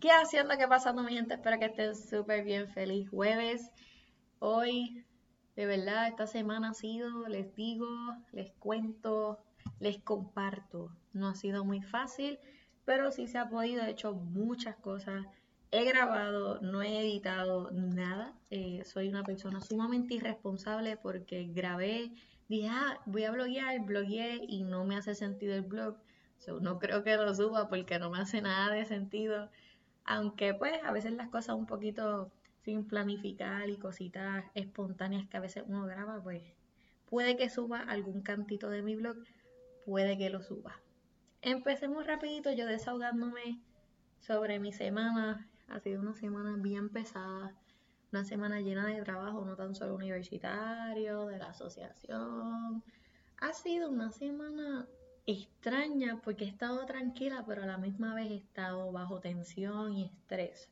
¿Qué haciendo? ¿Qué pasando, mi gente? Espero que estén súper bien. Feliz jueves. Hoy, de verdad, esta semana ha sido, les digo, les cuento, les comparto. No ha sido muy fácil, pero sí se ha podido. He hecho muchas cosas. He grabado, no he editado nada. Eh, soy una persona sumamente irresponsable porque grabé, dije, ah, voy a bloguear, blogueé y no me hace sentido el blog. no creo que lo suba porque no me hace nada de sentido aunque pues a veces las cosas un poquito sin planificar y cositas espontáneas que a veces uno graba, pues puede que suba algún cantito de mi blog, puede que lo suba. Empecemos rapidito, yo desahogándome sobre mi semana. Ha sido una semana bien pesada, una semana llena de trabajo, no tan solo universitario, de la asociación. Ha sido una semana extraña porque he estado tranquila, pero a la misma vez he estado bajo tensión y estrés.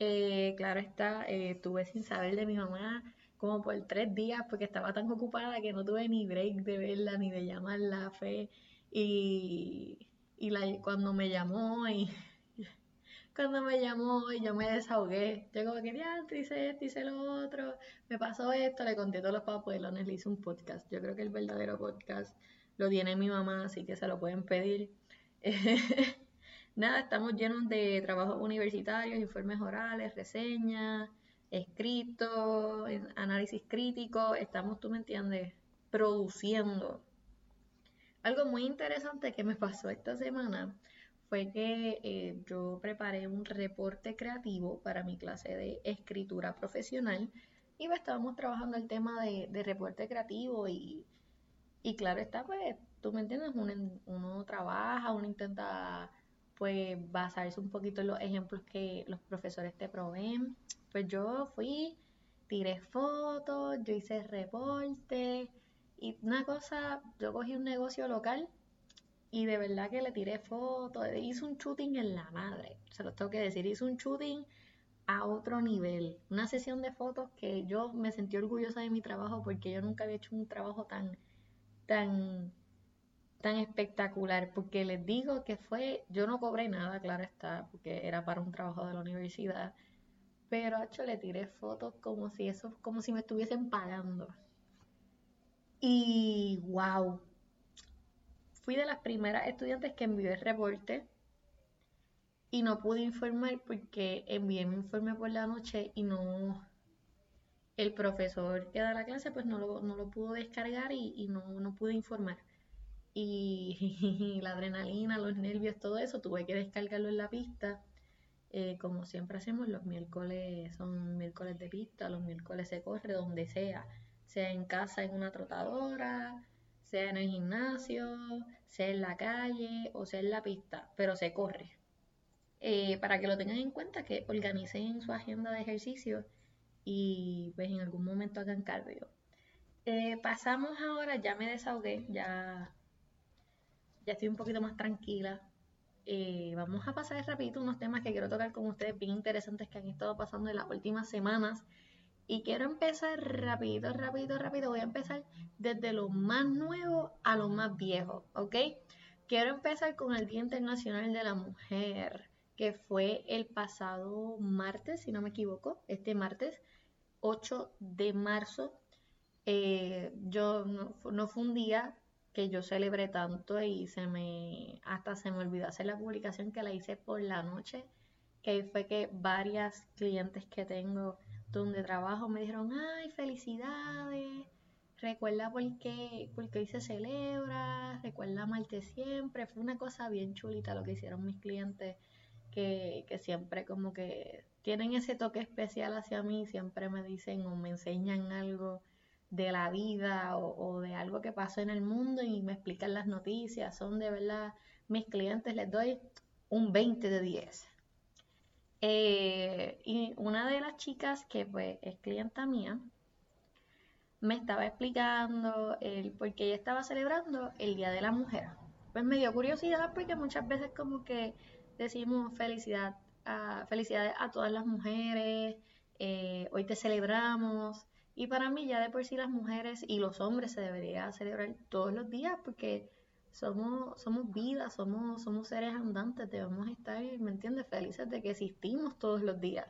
Eh, claro está, eh, estuve sin saber de mi mamá como por tres días porque estaba tan ocupada que no tuve ni break de verla ni de llamarla fe y, y cuando me llamó y cuando me llamó y yo me desahogué, yo como que dice esto, hice lo otro, me pasó esto, le conté todos los papelones, le hice un podcast, yo creo que el verdadero podcast lo tiene mi mamá, así que se lo pueden pedir. Nada, estamos llenos de trabajos universitarios, informes orales, reseñas, escritos, análisis crítico. Estamos, tú me entiendes, produciendo. Algo muy interesante que me pasó esta semana fue que eh, yo preparé un reporte creativo para mi clase de escritura profesional y estábamos trabajando el tema de, de reporte creativo y y claro está, pues, tú me entiendes, uno, trabaja, uno intenta, pues, basarse un poquito en los ejemplos que los profesores te proveen. Pues yo fui, tiré fotos, yo hice reporte y una cosa, yo cogí un negocio local y de verdad que le tiré fotos, hice un shooting en la madre, se lo tengo que decir, hice un shooting a otro nivel, una sesión de fotos que yo me sentí orgullosa de mi trabajo porque yo nunca había hecho un trabajo tan tan, tan espectacular, porque les digo que fue, yo no cobré nada, claro está, porque era para un trabajo de la universidad, pero hecho le tiré fotos como si eso, como si me estuviesen pagando. Y wow, fui de las primeras estudiantes que envió el reporte y no pude informar porque envié mi informe por la noche y no el profesor que da la clase pues no lo, no lo pudo descargar y, no, no, pude informar. Y, la adrenalina, los nervios, todo eso, tuve que descargarlo en la pista. Eh, como siempre hacemos, los miércoles son miércoles de pista, los miércoles se corre donde sea, sea en casa en una trotadora, sea en el gimnasio, sea en la calle o sea en la pista, pero se corre. Eh, para que lo tengan en cuenta, que organicen su agenda de ejercicio y pues en algún momento hagan cardio. Eh, pasamos ahora, ya me desahogué, ya, ya estoy un poquito más tranquila. Eh, vamos a pasar rapidito unos temas que quiero tocar con ustedes bien interesantes que han estado pasando en las últimas semanas. Y quiero empezar rapidito, rapidito, rápido. Voy a empezar desde lo más nuevo a lo más viejo, ¿ok? Quiero empezar con el Día Internacional de la Mujer, que fue el pasado martes, si no me equivoco, este martes. 8 de marzo. Eh, yo no, fue un día que yo celebré tanto y se me hasta se me olvidó hacer la publicación que la hice por la noche, que fue que varias clientes que tengo donde trabajo me dijeron, ay, felicidades, recuerda por qué, por qué se celebra, recuerda amarte siempre, fue una cosa bien chulita lo que hicieron mis clientes, que, que siempre como que tienen ese toque especial hacia mí, siempre me dicen o me enseñan algo de la vida o, de algo que pasó en el mundo y me explican las noticias. Son de verdad mis clientes, les doy un 20 de 10. Eh, y una de las chicas que pues es clienta mía, me estaba explicando el por qué ella estaba celebrando el Día de la Mujer. Pues me dio curiosidad porque muchas veces como que decimos felicidad felicidades a todas las mujeres, eh, hoy te celebramos. Y para mí ya de por sí las mujeres y los hombres se debería celebrar todos los días porque somos, somos vida, somos, somos seres andantes, debemos estar, ¿me entiendes?, felices de que existimos todos los días.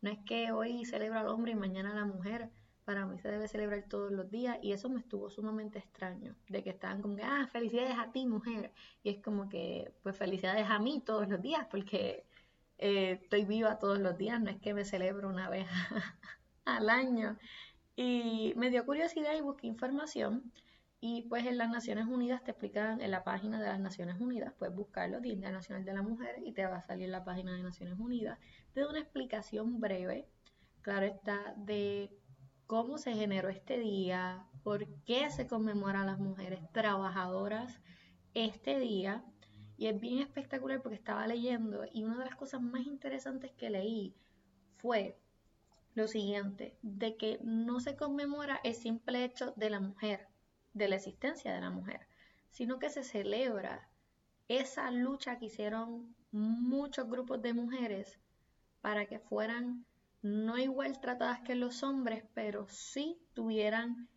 No es que hoy celebra al hombre y mañana la mujer, para mí se debe celebrar todos los días y eso me estuvo sumamente extraño, de que estaban como que, ah, felicidades a ti, mujer. Y es como que, pues felicidades a mí todos los días, porque eh, estoy viva todos los días, no es que me celebro una vez al año. Y me dio curiosidad y busqué información. Y pues en las Naciones Unidas te explican en la página de las Naciones Unidas, puedes buscarlo, Día Internacional de la Mujer, y te va a salir la página de Naciones Unidas. Te da una explicación breve, claro está, de cómo se generó este día, por qué se conmemora a las mujeres trabajadoras este día. Y es bien espectacular porque estaba leyendo y una de las cosas más interesantes que leí fue lo siguiente, de que no se conmemora el simple hecho de la mujer, de la existencia de la mujer, sino que se celebra esa lucha que hicieron muchos grupos de mujeres para que fueran no igual tratadas que los hombres, pero sí tuvieran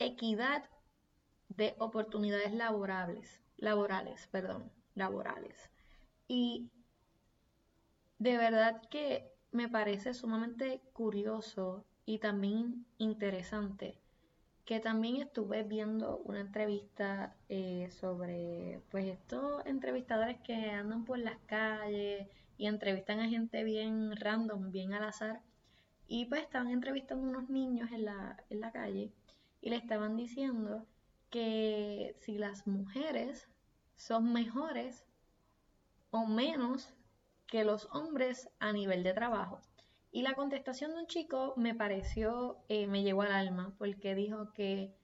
equidad de oportunidades laborables, laborales, perdón, laborales. Y de verdad que me parece sumamente curioso y también interesante que también estuve viendo una entrevista eh, sobre pues estos entrevistadores que andan por las calles y entrevistan a gente bien random, bien al azar. Y pues estaban entrevistando a unos niños en la, en la calle y le estaban diciendo que si las mujeres son mejores o menos que los hombres a nivel de trabajo. Y la contestación de un chico me pareció, eh, me llegó al alma, porque dijo que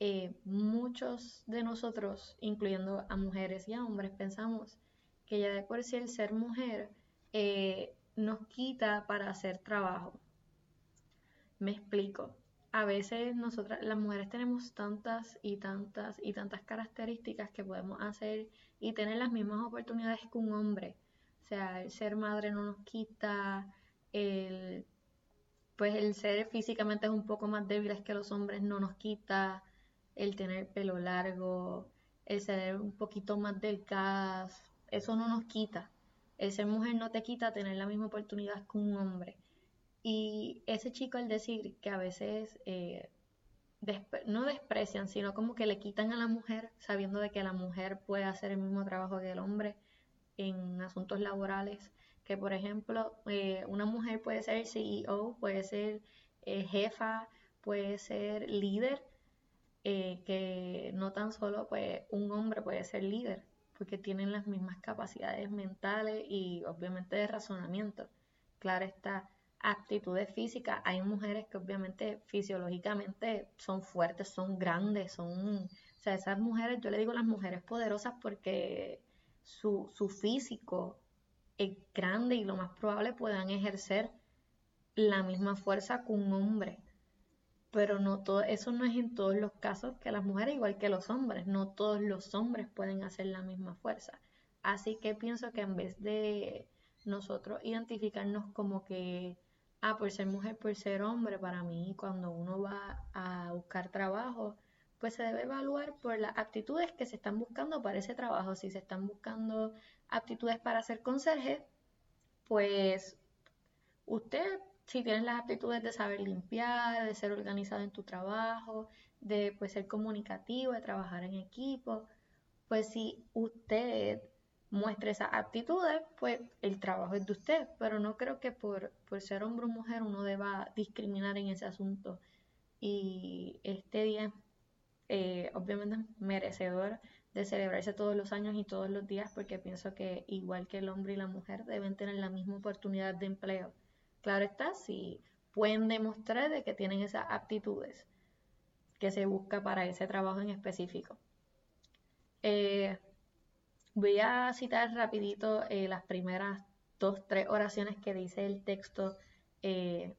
eh, muchos de nosotros, incluyendo a mujeres y a hombres, pensamos que ya de por sí el ser mujer eh, nos quita para hacer trabajo. Me explico. A veces nosotras, las mujeres, tenemos tantas y tantas y tantas características que podemos hacer y tener las mismas oportunidades que un hombre. O sea, el ser madre no nos quita, el, pues el ser físicamente es un poco más débiles que los hombres no nos quita, el tener pelo largo, el ser un poquito más delgadas, eso no nos quita. El ser mujer no te quita tener la misma oportunidad que un hombre. Y ese chico al decir que a veces eh, no desprecian, sino como que le quitan a la mujer, sabiendo de que la mujer puede hacer el mismo trabajo que el hombre en asuntos laborales, que por ejemplo eh, una mujer puede ser CEO, puede ser eh, jefa, puede ser líder, que no tan solo pues un hombre puede ser líder porque tienen las mismas capacidades mentales y obviamente de razonamiento. Claro está, aptitudes físicas, hay mujeres que obviamente fisiológicamente son fuertes, son grandes, son, o sea, esas mujeres, yo le digo las mujeres poderosas porque su, su físico es grande y lo más probable puedan ejercer la misma fuerza que un hombre pero no todo, eso no es en todos los casos que las mujeres, igual que los hombres, no todos los hombres pueden hacer la misma fuerza. Así que pienso que en vez de nosotros identificarnos como que, ah, por ser mujer, por ser hombre, para mí cuando uno va a buscar trabajo, pues se debe evaluar por las aptitudes que se están buscando para ese trabajo. Si se están buscando aptitudes para ser conserje, pues usted si tienes las aptitudes de saber limpiar, de ser organizado en tu trabajo, de pues, ser comunicativo, de trabajar en equipo, pues si usted muestra esas aptitudes, pues el trabajo es de usted, pero no creo que por, por ser hombre o mujer uno deba discriminar en ese asunto. Y este día, eh, obviamente, merecedor de celebrarse todos los años y todos los días, porque pienso que igual que el hombre y la mujer deben tener la misma oportunidad de empleo Claro está, si pueden demostrar de que tienen esas aptitudes que se busca para ese trabajo en específico. Eh, voy a citar rapidito eh, las primeras dos, tres oraciones que dice el texto eh,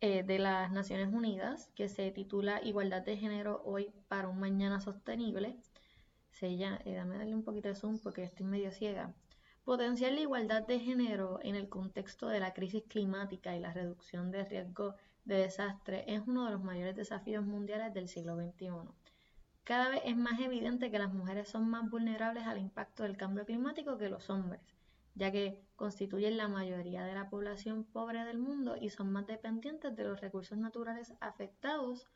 de las Naciones Unidas, que se titula Igualdad de Género hoy para un mañana sostenible. Se llama, dame darle un poquito de zoom porque estoy medio ciega. Potenciar la igualdad de género en el contexto de la crisis climática y la reducción de riesgo de desastre es uno de los mayores desafíos mundiales del siglo XXI. Cada vez es más evidente que las mujeres son más vulnerables al impacto del cambio climático que los hombres, ya que constituyen la mayoría de la población pobre del mundo y son más dependientes de los recursos naturales afectados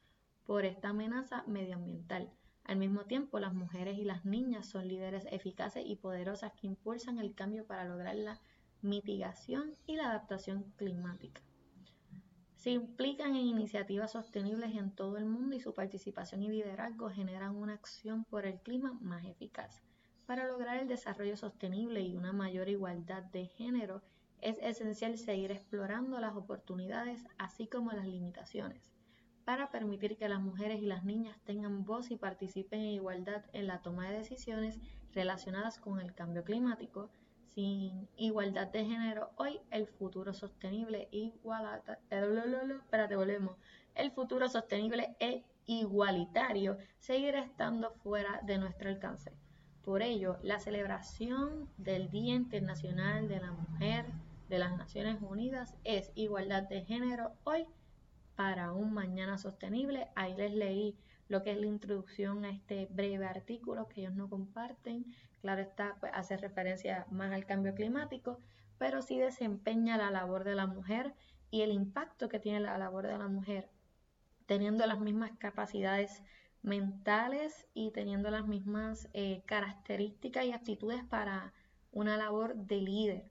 por esta amenaza medioambiental. Al mismo tiempo, las mujeres y las niñas son líderes eficaces y poderosas que impulsan el cambio para lograr la mitigación y la adaptación climática. Se implican en iniciativas sostenibles en todo el mundo y su participación y liderazgo generan una acción por el clima más eficaz. Para lograr el desarrollo sostenible y una mayor igualdad de género, es esencial seguir explorando las oportunidades así como las limitaciones para permitir que las mujeres y las niñas tengan voz y participen en igualdad en la toma de decisiones relacionadas con el cambio climático. Sin igualdad de género, hoy el futuro sostenible igualata, espérate, volvemos. El futuro sostenible e igualitario seguirá estando fuera de nuestro alcance. Por ello, la celebración del Día Internacional de la Mujer de las Naciones Unidas es igualdad de género hoy para un mañana sostenible. Ahí les leí lo que es la introducción a este breve artículo que ellos no comparten. Claro está, pues hace referencia más al cambio climático, pero sí desempeña la labor de la mujer y el impacto que tiene la labor de la mujer, teniendo las mismas capacidades mentales y teniendo las mismas eh, características y actitudes para una labor de líder.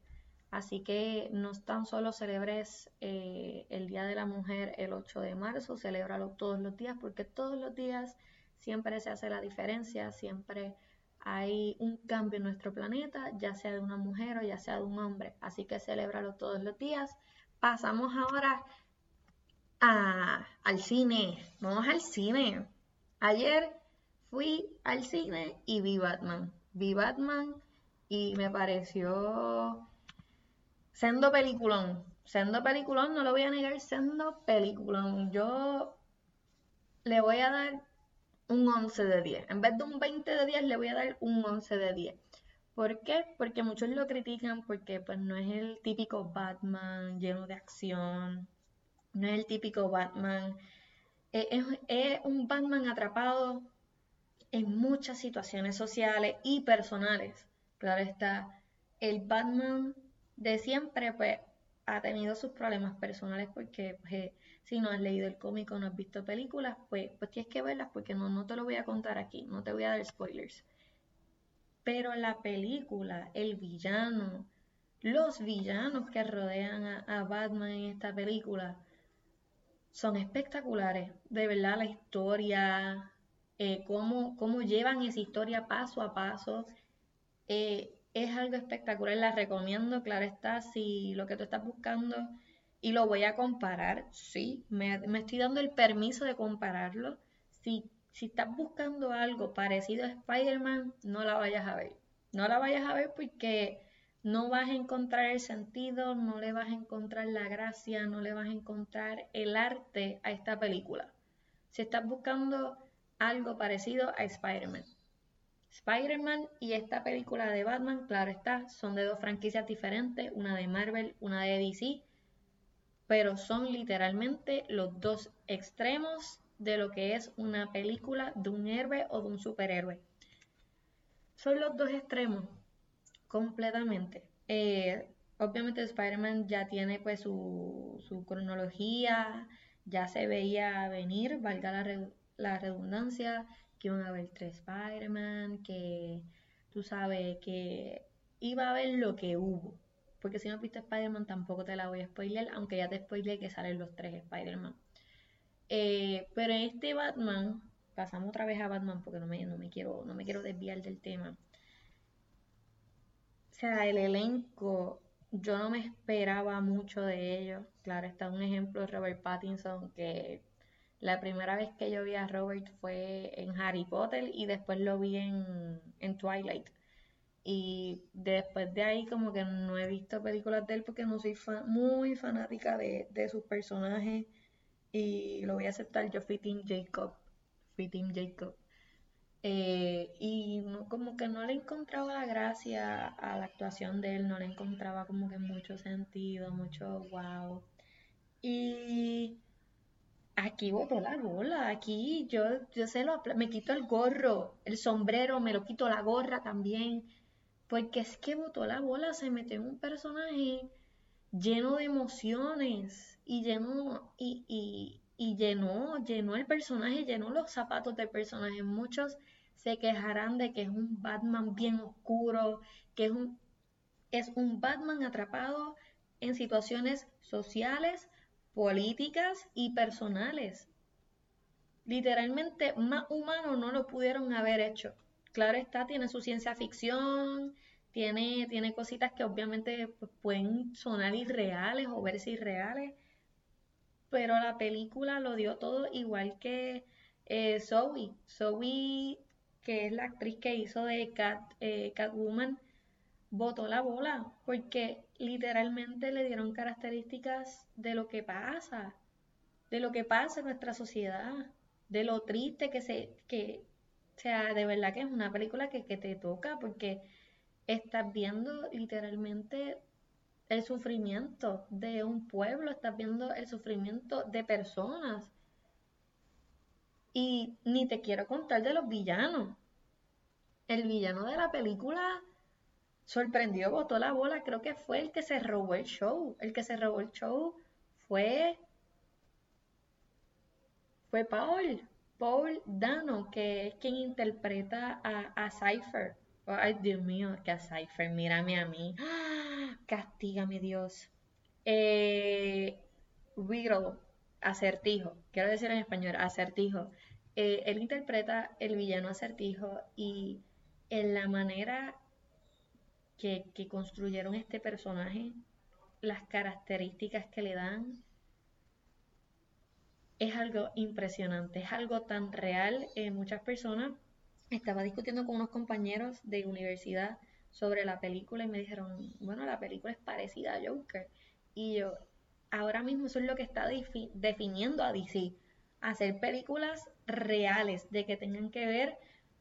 Así que no tan solo celebres eh, el Día de la Mujer el 8 de marzo, celébralo todos los días, porque todos los días siempre se hace la diferencia, siempre hay un cambio en nuestro planeta, ya sea de una mujer o ya sea de un hombre. Así que celébralo todos los días. Pasamos ahora al cine. Vamos al cine. Ayer fui al cine y vi Batman. Vi Batman y me pareció Sendo peliculón. Sendo peliculón, no lo voy a negar, sendo peliculón. Yo le voy a dar un 11 de 10. En vez de un 20 de 10, le voy a dar un 11 de 10. ¿Por qué? Porque muchos lo critican porque pues no es el típico Batman lleno de acción. No es el típico Batman. Es, es un Batman atrapado en muchas situaciones sociales y personales. Claro está, el Batman de siempre, pues ha tenido sus problemas personales porque pues, si no has leído el cómic o no has visto películas, pues, pues tienes que verlas porque no, no te lo voy a contar aquí, no te voy a dar spoilers. Pero la película, el villano, los villanos que rodean a, Batman en esta película son espectaculares. De verdad, la historia, eh, cómo, cómo, llevan esa historia paso a paso. Eh, es algo espectacular, la recomiendo, claro está, si lo que tú estás buscando y lo voy a comparar, sí, me, estoy dando el permiso de compararlo. Si, si estás buscando algo parecido a Spider-Man, no la vayas a ver. No la vayas a ver porque no vas a encontrar el sentido, no le vas a encontrar la gracia, no le vas a encontrar el arte a esta película. Si estás buscando algo parecido a Spider-Man. Spider-Man y esta película de Batman, claro está, son de dos franquicias diferentes, una de Marvel, una de DC, pero son literalmente los dos extremos de lo que es una película de un héroe o de un superhéroe. Son los dos extremos, completamente. Eh, obviamente Spider-Man ya tiene pues su, su, cronología, ya se veía venir, valga la, la redundancia, que iban a haber tres Spider-Man, que tú sabes que iba a haber lo que hubo. Porque si no has visto Spider-Man tampoco te la voy a spoiler, aunque ya te spoilé que salen los tres Spider-Man. Eh, pero en este Batman, pasamos otra vez a Batman porque no me, no me, quiero, no me quiero desviar del tema. O sea, el elenco, yo no me esperaba mucho de ellos. Claro, está un ejemplo de Robert Pattinson que la primera vez que yo vi a Robert fue en Harry Potter y después lo vi en, Twilight. Y después de ahí como que no he visto películas de él porque no soy muy fanática de, sus personajes. Y lo voy a aceptar, yo fui Team Jacob. Fui Team Jacob. Eh, y como que no le encontraba la gracia a la actuación de él, no le encontraba como que mucho sentido, mucho wow. Y aquí botó la bola, aquí yo, yo se lo, me quito el gorro, el sombrero, me lo quito la gorra también, porque es que botó la bola, se metió en un personaje lleno de emociones y lleno, y, y, y llenó, llenó el personaje, llenó los zapatos del personaje. Muchos se quejarán de que es un Batman bien oscuro, que es un, es un Batman atrapado en situaciones sociales, políticas y personales. Literalmente más humano no lo pudieron haber hecho. Claro está, tiene su ciencia ficción, tiene, tiene cositas que obviamente pues, pueden sonar irreales o verse irreales, pero la película lo dio todo igual que eh, Zoe. Zoe, que es la actriz que hizo de Cat, eh, Catwoman, botó la bola porque literalmente le dieron características de lo que pasa, de lo que pasa en nuestra sociedad, de lo triste que se, que, o sea, de verdad que es una película que, que te toca porque estás viendo literalmente el sufrimiento de un pueblo, estás viendo el sufrimiento de personas. Y ni te quiero contar de los villanos. El villano de la película sorprendió, botó la bola, creo que fue el que se robó el show. El que se robó el show fue fue Paul, Paul Dano, que es quien interpreta a, a Cypher. Ay, Dios mío, que a Cypher, mírame a mí. ¡Ah! Castígame, Dios. Eh, Riddle, acertijo, quiero decir en español, acertijo. Eh, él interpreta el villano acertijo y en la manera que, construyeron este personaje, las características que le dan, es algo impresionante, es algo tan real. en muchas personas, estaba discutiendo con unos compañeros de universidad sobre la película y me dijeron, bueno, la película es parecida a Joker. Y yo, ahora mismo eso es lo que está definiendo a DC, hacer películas reales, de que tengan que ver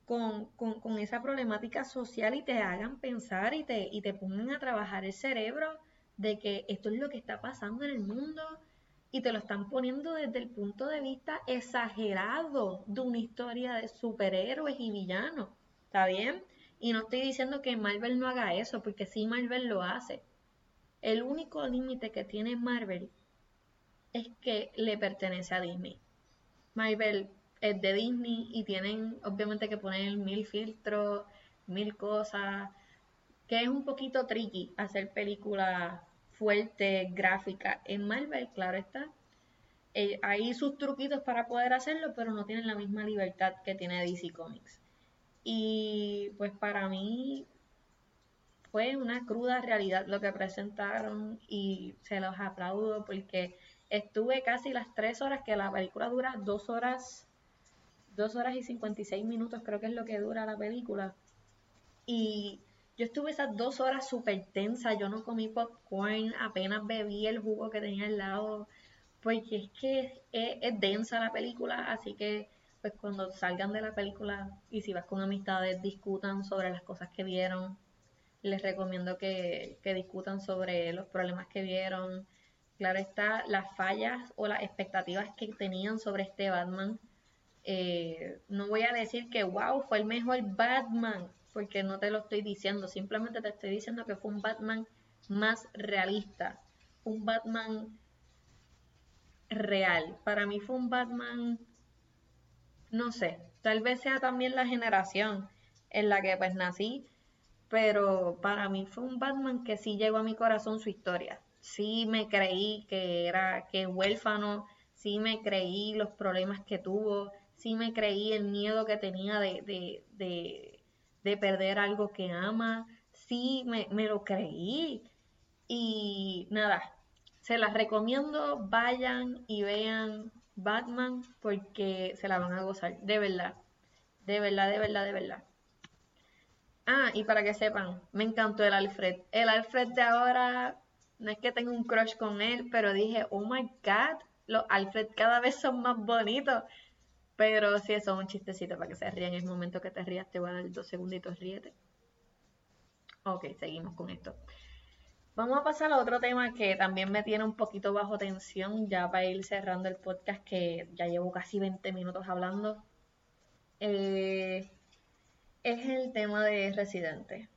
con, esa problemática social y te hagan pensar y te, y te pongan a trabajar el cerebro de que esto es lo que está pasando en el mundo y te lo están poniendo desde el punto de vista exagerado de una historia de superhéroes y villanos. ¿Está bien? Y no estoy diciendo que Marvel no haga eso, porque sí Marvel lo hace. El único límite que tiene Marvel es que le pertenece a Disney. Marvel es de Disney y tienen obviamente que poner mil filtros, mil cosas, que es un poquito tricky hacer películas fuertes, gráficas. En Marvel, claro está, eh, hay sus truquitos para poder hacerlo, pero no tienen la misma libertad que tiene DC Comics. Y pues para mí fue una cruda realidad lo que presentaron y se los aplaudo porque estuve casi las tres horas que la película dura dos horas dos horas y 56 minutos creo que es lo que dura la película. Y yo estuve esas dos horas súper tensa, yo no comí popcorn, apenas bebí el jugo que tenía al lado, porque es que es, densa la película, así que pues cuando salgan de la película y si vas con amistades discutan sobre las cosas que vieron, les recomiendo que, que discutan sobre los problemas que vieron, claro está, las fallas o las expectativas que tenían sobre este Batman eh, no voy a decir que, wow, fue el mejor Batman, porque no te lo estoy diciendo, simplemente te estoy diciendo que fue un Batman más realista, un Batman real. Para mí fue un Batman, no sé, tal vez sea también la generación en la que pues nací, pero para mí fue un Batman que sí llegó a mi corazón su historia. Sí me creí que era que huérfano, sí me creí los problemas que tuvo, sí me creí el miedo que tenía de, perder algo que ama, sí me, lo creí. Y nada, se las recomiendo, vayan y vean Batman porque se la van a gozar, de verdad, de verdad, de verdad, de verdad. Ah, y para que sepan, me encantó el Alfred. El Alfred de ahora, no es que tenga un crush con él, pero dije, oh my god, los Alfred cada vez son más bonitos. Pero si eso es un chistecito para que se rían. En el momento que te rías, te voy a dar dos segunditos, ríete. Ok, seguimos con esto. Vamos a pasar a otro tema que también me tiene un poquito bajo tensión, ya para ir cerrando el podcast que ya llevo casi 20 minutos hablando. Eh, es el tema de Residente.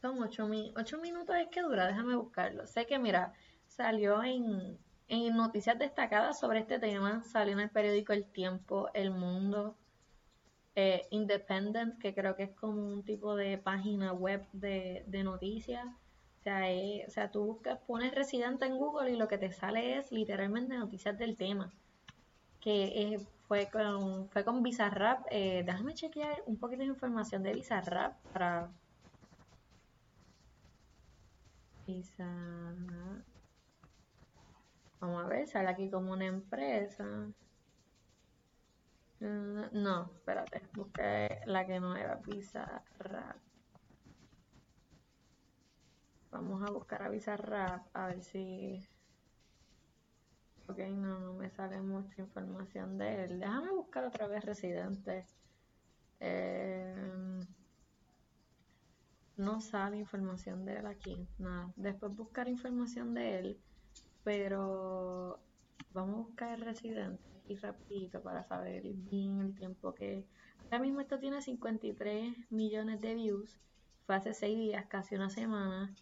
Son 8, minutos, es que dura, déjame buscarlo. Sé que, mira, salió en, en noticias destacadas sobre este tema, salió en el periódico El Tiempo, El Mundo, eh, Independent, que creo que es como un tipo de página web de, de noticias o sea, tú buscas, pones residente en Google y lo que te sale es literalmente noticias del tema. Que eh, fue con, fue con Bizarrap. Eh, déjame chequear un poquito de información de Bizarrap para. Bizarrap. Vamos a ver, sale aquí como una empresa. Mm, no, espérate, busqué la que no era Bizarrap. Vamos a buscar a Bizarrap a ver si... Ok, no, no me sale mucha información de él. Déjame buscar otra vez Residente. Em, no sale información de él aquí. Nada. Después buscar información de él. Pero vamos a buscar Residente y rapidito para saber bien el tiempo que... Ahora mismo esto tiene 53 millones de views. Fue hace 6 días, casi una semana.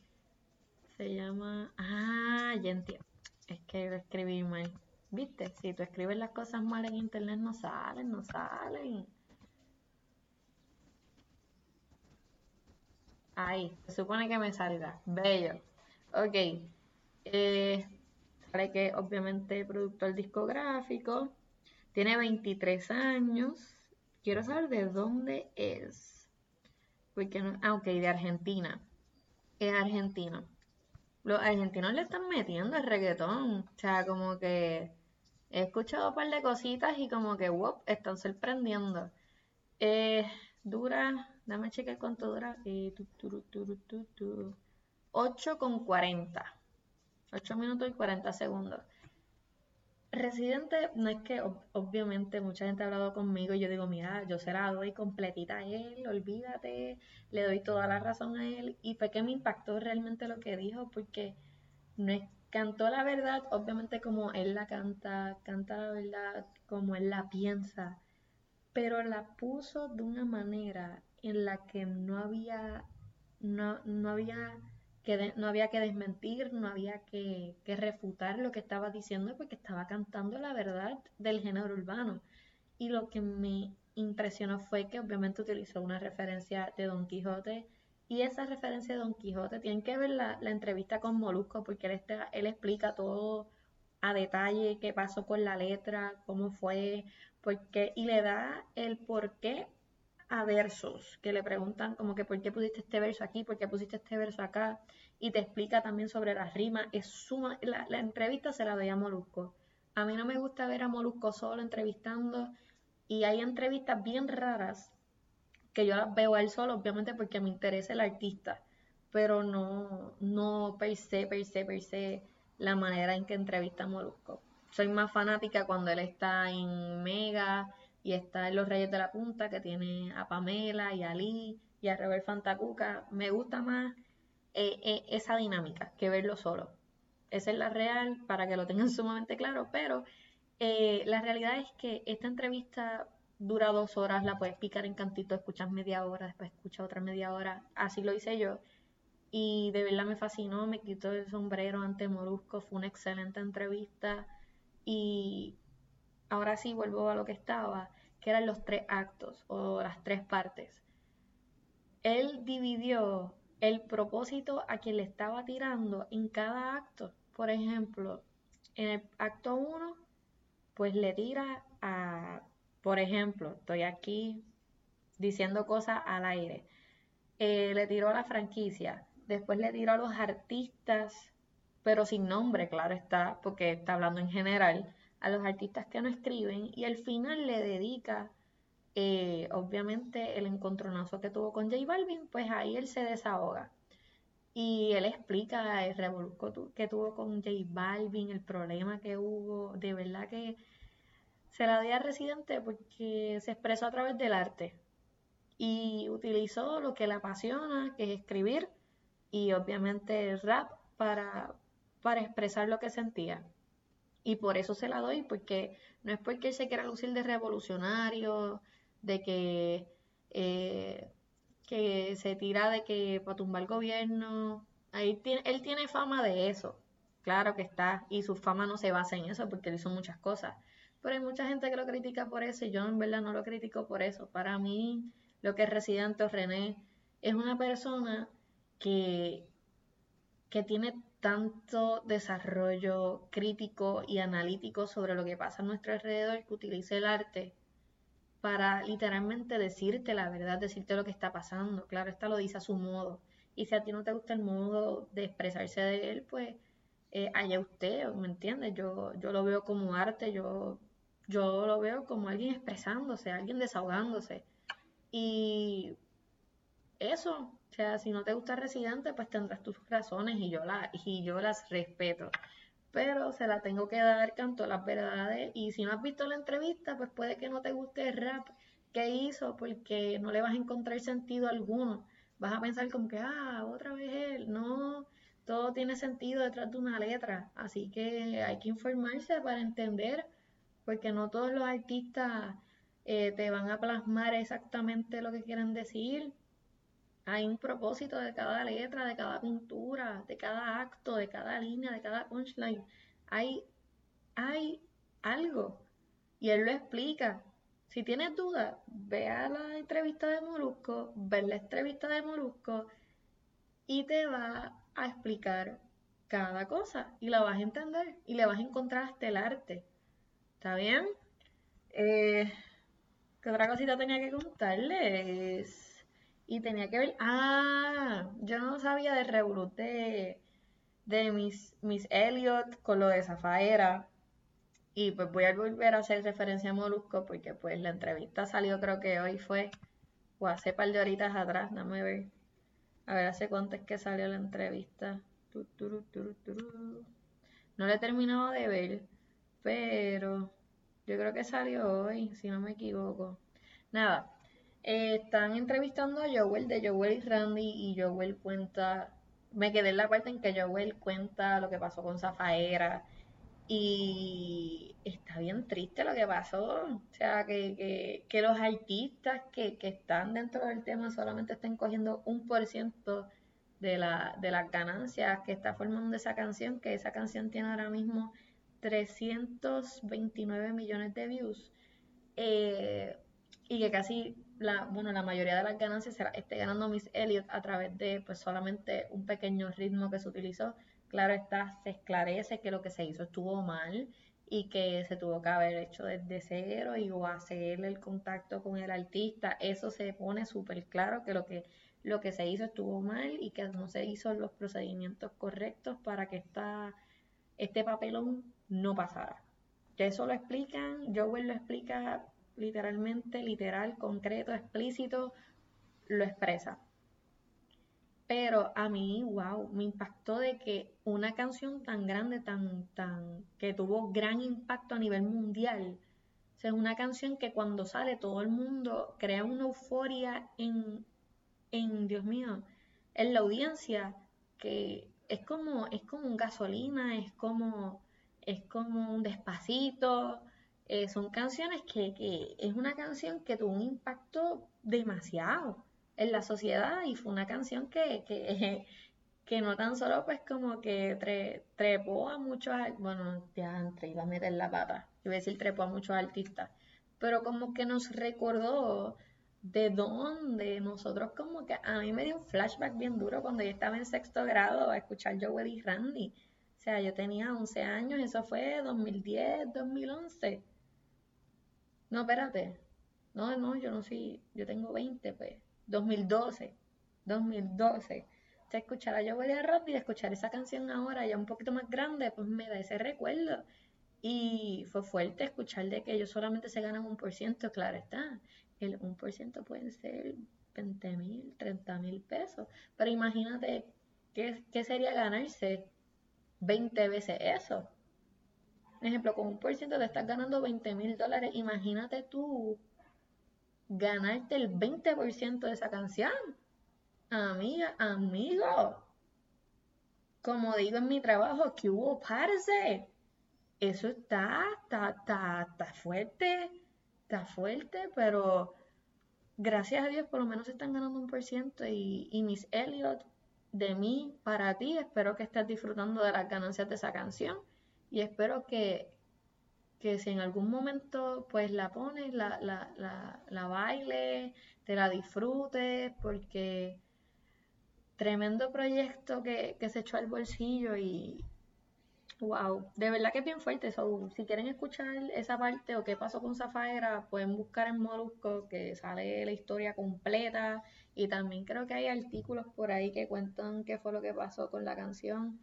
Se llama. Ah, ya entiendo. Es que lo escribí mal. ¿Viste? Si tú escribes las cosas mal en internet, no salen, no salen. Ahí, se supone que me salga. Bello. Ok. Eh, sale que obviamente productor discográfico. Tiene 23 años. Quiero saber de dónde es. Porque no, ah, ok, de Argentina. Es argentino los argentinos le están metiendo el reggaetón. O sea, como que he escuchado un par de cositas y como que, wow, están sorprendiendo. Eh, dura, dame chequear cuánto dura. Y tu, tu, tu, 8 con 40. 8 minutos y 40 segundos. Residente, no es que obviamente mucha gente ha hablado conmigo y yo digo, mira, yo se la doy completita a él, olvídate, le doy toda la razón a él. Y fue que me impactó realmente lo que dijo, porque no es, cantó la verdad, obviamente como él la canta, canta la verdad como él la piensa, pero la puso de una manera en la que no había, no, no había que no había que desmentir, no había que, refutar lo que estaba diciendo porque estaba cantando la verdad del género urbano. Y lo que me impresionó fue que obviamente utilizó una referencia de Don Quijote y esa referencia de Don Quijote tienen que ver la, entrevista con Molusco porque él, está, él explica todo a detalle qué pasó con la letra, cómo fue, porque y le da el por qué versos, que le preguntan como que por qué pusiste este verso aquí, por qué pusiste este verso acá, y te explica también sobre las rimas. Es suma, la, entrevista se la doy a Molusco. A mí no me gusta ver a Molusco solo entrevistando, y hay entrevistas bien raras que yo las veo a él solo, obviamente porque me interesa el artista, pero no, no per se, per se, per se, la manera en que entrevista a Molusco. Soy más fanática cuando él está en Mega, y está en Los Reyes de la Punta, que tiene a Pamela y a Lee y a Rebel Fantacuca. Me gusta más eh, eh, esa dinámica que verlo solo. Esa es la real, para que lo tengan sumamente claro, pero eh, la realidad es que esta entrevista dura dos horas, la puedes picar en cantito, escuchas media hora, después escuchas otra media hora, así lo hice yo. Y de verdad me fascinó, me quitó el sombrero ante Morusco, fue una excelente entrevista y ahora sí vuelvo a lo que estaba, que eran los tres actos o las tres partes. Él dividió el propósito a quien le estaba tirando en cada acto. Por ejemplo, en el acto 1, pues le tira a, por ejemplo, estoy aquí diciendo cosas al aire. Eh, le tiró a la franquicia, después le tiró a los artistas, pero sin nombre, claro está, porque está hablando en general a los artistas que no escriben y al final le dedica, eh, obviamente, el encontronazo que tuvo con J Balvin, pues ahí él se desahoga. Y él explica el revoluco que tuvo con J Balvin, el problema que hubo, de verdad que se la dio a Residente porque se expresó a través del arte y utilizó lo que le apasiona, que es escribir, y obviamente rap para, para expresar lo que sentía. Y por eso se la doy, porque no es porque él se quiera lucir de revolucionario, de que, eh, que se tira de que para tumbar el gobierno. Ahí tiene, él tiene fama de eso, claro que está, y su fama no se basa en eso, porque él hizo muchas cosas. Pero hay mucha gente que lo critica por eso, y yo en verdad no lo critico por eso. Para mí, lo que es Residente o René es una persona que, que tiene tanto desarrollo crítico y analítico sobre lo que pasa a nuestro alrededor que utilice el arte para literalmente decirte la verdad, decirte lo que está pasando. Claro, esta lo dice a su modo. Y si a ti no te gusta el modo de expresarse de él, pues eh, allá usted, ¿me entiendes? Yo, yo lo veo como arte, yo, yo lo veo como alguien expresándose, alguien desahogándose. Y eso, o sea, si no te gusta Residente, pues tendrás tus razones y yo, y yo las respeto. Pero se la tengo que dar, canto las verdades. Y si no has visto la entrevista, pues puede que no te guste el rap que hizo, porque no le vas a encontrar sentido alguno. Vas a pensar como que, ah, otra vez él. No, todo tiene sentido detrás de una letra. Así que hay que informarse para entender, porque no todos los artistas eh, te van a plasmar exactamente lo que quieren decir hay un propósito de cada letra, de cada pintura, de cada acto, de cada línea, de cada punchline. Hay, hay algo. Y él lo explica. Si tienes dudas, ve a la entrevista de Molusco, ve la entrevista de Molusco y te va a explicar cada cosa y la vas a entender y le vas a encontrar hasta el arte. ¿Está bien? Eh, ¿Qué otra cosita tenía que contarles? Y tenía que ver, ah, yo no sabía de Revolut de, de Miss, Miss Elliot con lo de Zafaera. Y pues voy a volver a hacer referencia a Molusco porque pues la entrevista salió creo que hoy fue, o hace par de horitas atrás, dame ver. A ver hace cuánto es que salió la entrevista. No le he terminado de ver, pero yo creo que salió hoy, si no me equivoco. Nada, eh, están entrevistando a Joel de Joel y Randy y Joel cuenta, me quedé en la parte en que Joel cuenta lo que pasó con Zafaera y está bien triste lo que pasó, o sea, que, que, los artistas que, que, están dentro del tema solamente estén cogiendo un por ciento de, la, de las ganancias que está formando esa canción, que esa canción tiene ahora mismo 329 millones de views. Eh, y que casi la, bueno, la mayoría de las ganancias se esté ganando Miss Elliot a través de pues solamente un pequeño ritmo que se utilizó. Claro está, se esclarece que lo que se hizo estuvo mal y que se tuvo que haber hecho desde cero y o hacer el contacto con el artista. Eso se pone súper claro que lo que lo que se hizo estuvo mal y que no se hizo los procedimientos correctos para que esta, este papelón no pasara. Que eso lo explican, Joel lo explica literalmente, literal, concreto, explícito, lo expresa. Pero a mí, wow, me impactó de que una canción tan grande, tan, tan, que tuvo gran impacto a nivel mundial, sea, es una canción que cuando sale todo el mundo crea una euforia en, en, Dios mío, en la audiencia, que es como, es como un gasolina, es como, es como un despacito, eh, son canciones que, que, es una canción que tuvo un impacto demasiado en la sociedad y fue una canción que, que, que no tan solo pues como que trepó a muchos, bueno, ya entre iba a meter la pata, iba a decir trepó a muchos artistas, pero como que nos recordó de dónde nosotros como que a mí me dio un flashback bien duro cuando yo estaba en sexto grado a escuchar Joel y Randy. O sea, yo tenía 11 años, eso fue 2010, 2011. No, espérate. No, no, yo no soy, yo tengo 20, pues. 2012. 2012. O escuchar a yo voy a rap y escuchar esa canción ahora ya un poquito más grande, pues me da ese recuerdo. Y fue fuerte escuchar de que ellos solamente se ganan un por ciento, claro está. El un por ciento pueden ser 20 mil, 30 mil pesos. Pero imagínate qué, qué sería ganarse 20 veces eso ejemplo, con un por ciento te estás ganando 20 mil dólares. Imagínate tú ganarte el 20% de esa canción. Amiga, amigo. como digo en mi trabajo, que hubo parce. Eso está, está, está, está fuerte, está fuerte, pero gracias a Dios por lo menos están ganando un por ciento y, y Miss Elliot, de mí para ti, espero que estés disfrutando de las ganancias de esa canción y espero que, que si en algún momento pues la pones, la, la, la, la te la disfrutes, porque tremendo proyecto que, que se echó al bolsillo y, Wow, de verdad que es bien fuerte. So, si quieren escuchar esa parte o qué pasó con Zafaera, pueden buscar en Molusco que sale la historia completa. Y también creo que hay artículos por ahí que cuentan qué fue lo que pasó con la canción.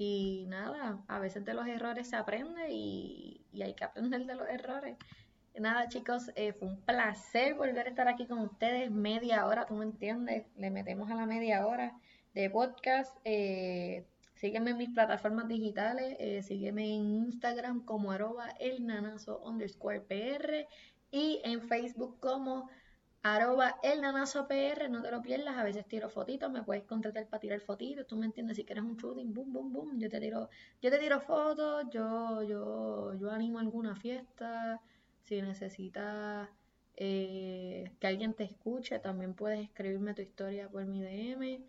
Y nada, a veces de los errores se aprende y, hay que aprender de los errores. Nada, chicos, eh, fue un placer volver a estar aquí con ustedes. Media hora, tú me entiendes, le metemos a la media hora de podcast. Eh, Sígueme en mis plataformas digitales, eh, sígueme en Instagram como arroba elnanazo underscore PR y en Facebook como arroba elnanazo PR, no te lo pierdas, a veces tiro fotitos, me puedes contratar para tirar fotitos, tú me entiendes, si quieres un shooting, boom, boom, boom, yo te tiro, yo te tiro fotos, yo, yo, yo animo alguna fiesta, si necesitas eh, que alguien te escuche, también puedes escribirme tu historia por mi DM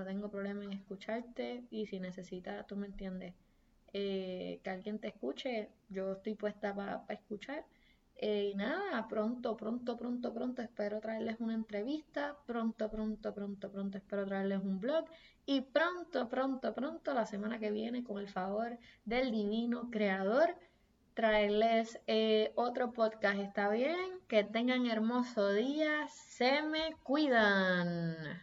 no tengo problema en escucharte y si necesitas, tú me entiendes, eh, que alguien te escuche, yo estoy puesta para escuchar. Eh, y nada, pronto, pronto, pronto, pronto espero traerles una entrevista, pronto, pronto, pronto, pronto espero traerles un blog y pronto, pronto, pronto, la semana que viene, con el favor del divino creador, traerles eh, otro podcast. ¿Está bien? Que tengan hermoso día. Se me cuidan.